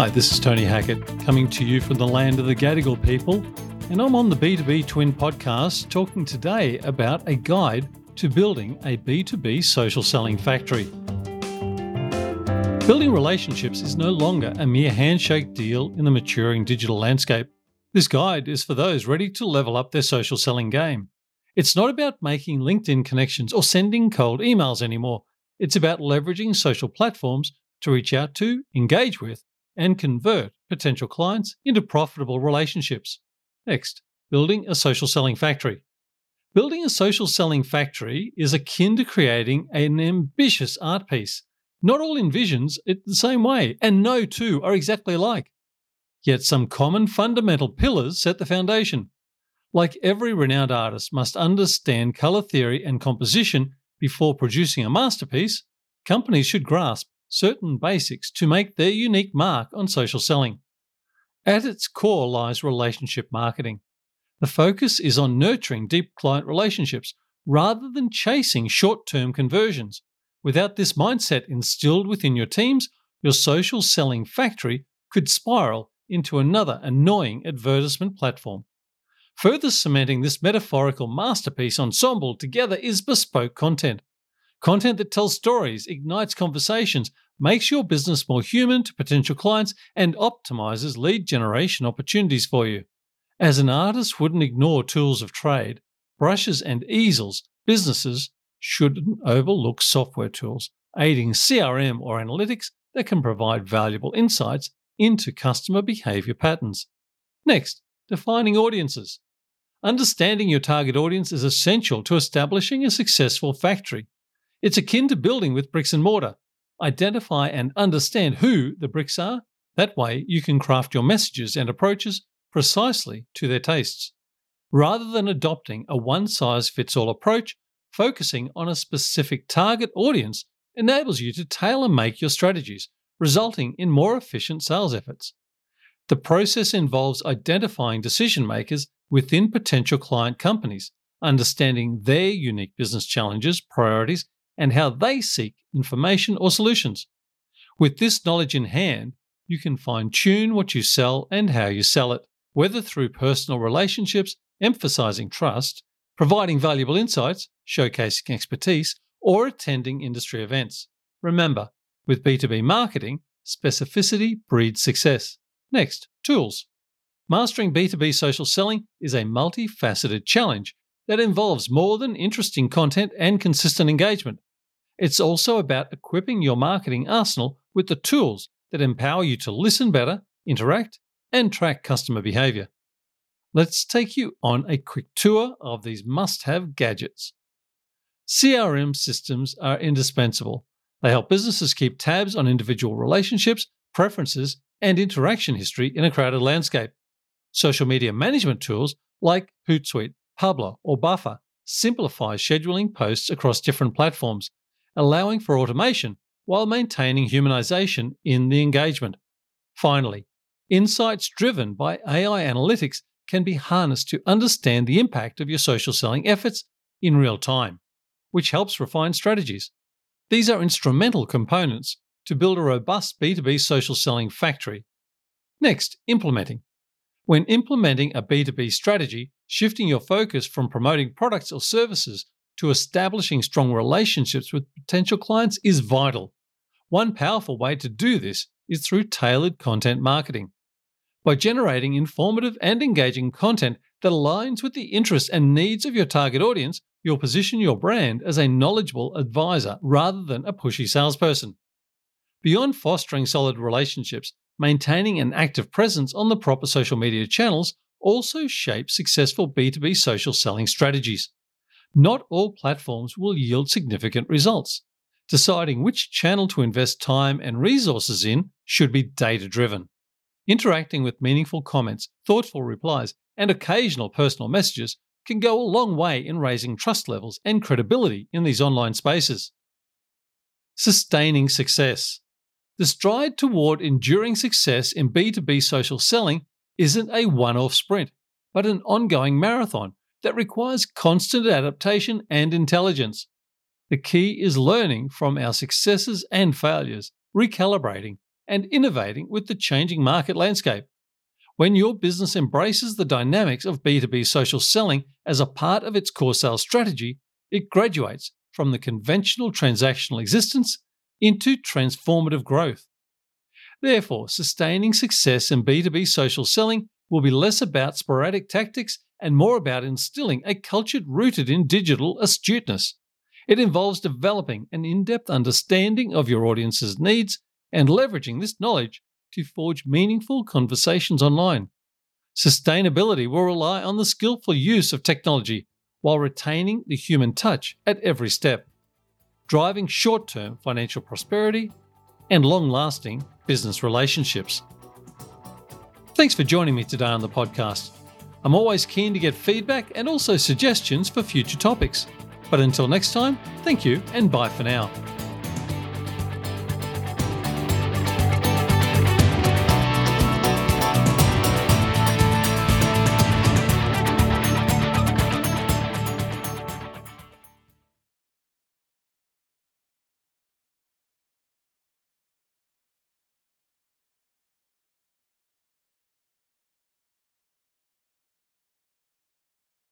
Hi, this is Tony Hackett coming to you from the land of the Gadigal people, and I'm on the B2B Twin podcast talking today about a guide to building a B2B social selling factory. Building relationships is no longer a mere handshake deal in the maturing digital landscape. This guide is for those ready to level up their social selling game. It's not about making LinkedIn connections or sending cold emails anymore. It's about leveraging social platforms to reach out to, engage with, and convert potential clients into profitable relationships. Next, building a social selling factory. Building a social selling factory is akin to creating an ambitious art piece. Not all envisions it the same way, and no two are exactly alike. Yet some common fundamental pillars set the foundation. Like every renowned artist must understand color theory and composition before producing a masterpiece, companies should grasp certain basics to make their unique mark on social selling. At its core lies relationship marketing. The focus is on nurturing deep client relationships rather than chasing short term conversions. Without this mindset instilled within your teams, your social selling factory could spiral into another annoying advertisement platform. Further cementing this metaphorical masterpiece ensemble together is bespoke content. Content that tells stories, ignites conversations, makes your business more human to potential clients, and optimizes lead generation opportunities for you. As an artist wouldn't ignore tools of trade, brushes and easels, businesses shouldn't overlook software tools, aiding CRM or analytics that can provide valuable insights into customer behavior patterns. Next, defining audiences. Understanding your target audience is essential to establishing a successful factory. It's akin to building with bricks and mortar. Identify and understand who the bricks are. That way, you can craft your messages and approaches precisely to their tastes. Rather than adopting a one size fits all approach, focusing on a specific target audience enables you to tailor make your strategies, resulting in more efficient sales efforts. The process involves identifying decision makers within potential client companies, understanding their unique business challenges, priorities, and how they seek information or solutions. With this knowledge in hand, you can fine tune what you sell and how you sell it, whether through personal relationships, emphasizing trust, providing valuable insights, showcasing expertise, or attending industry events. Remember, with B2B marketing, specificity breeds success. Next, tools. Mastering B2B social selling is a multifaceted challenge that involves more than interesting content and consistent engagement. It's also about equipping your marketing arsenal with the tools that empower you to listen better, interact, and track customer behavior. Let's take you on a quick tour of these must have gadgets. CRM systems are indispensable. They help businesses keep tabs on individual relationships, preferences, and interaction history in a crowded landscape. Social media management tools like Hootsuite, Publer, or Buffer simplifies scheduling posts across different platforms, allowing for automation while maintaining humanization in the engagement. Finally, insights driven by AI analytics can be harnessed to understand the impact of your social selling efforts in real time, which helps refine strategies. These are instrumental components to build a robust B2B social selling factory. Next, implementing. When implementing a B2B strategy, shifting your focus from promoting products or services to establishing strong relationships with potential clients is vital. One powerful way to do this is through tailored content marketing. By generating informative and engaging content that aligns with the interests and needs of your target audience, you'll position your brand as a knowledgeable advisor rather than a pushy salesperson. Beyond fostering solid relationships, maintaining an active presence on the proper social media channels also shapes successful B2B social selling strategies. Not all platforms will yield significant results. Deciding which channel to invest time and resources in should be data driven. Interacting with meaningful comments, thoughtful replies, and occasional personal messages can go a long way in raising trust levels and credibility in these online spaces. Sustaining success. The stride toward enduring success in B2B social selling isn't a one off sprint, but an ongoing marathon that requires constant adaptation and intelligence. The key is learning from our successes and failures, recalibrating, and innovating with the changing market landscape. When your business embraces the dynamics of B2B social selling as a part of its core sales strategy, it graduates from the conventional transactional existence into transformative growth. Therefore, sustaining success in B2B social selling will be less about sporadic tactics and more about instilling a culture rooted in digital astuteness. It involves developing an in depth understanding of your audience's needs and leveraging this knowledge to forge meaningful conversations online. Sustainability will rely on the skillful use of technology while retaining the human touch at every step, driving short term financial prosperity and long lasting business relationships. Thanks for joining me today on the podcast. I'm always keen to get feedback and also suggestions for future topics. But until next time, thank you and bye for now.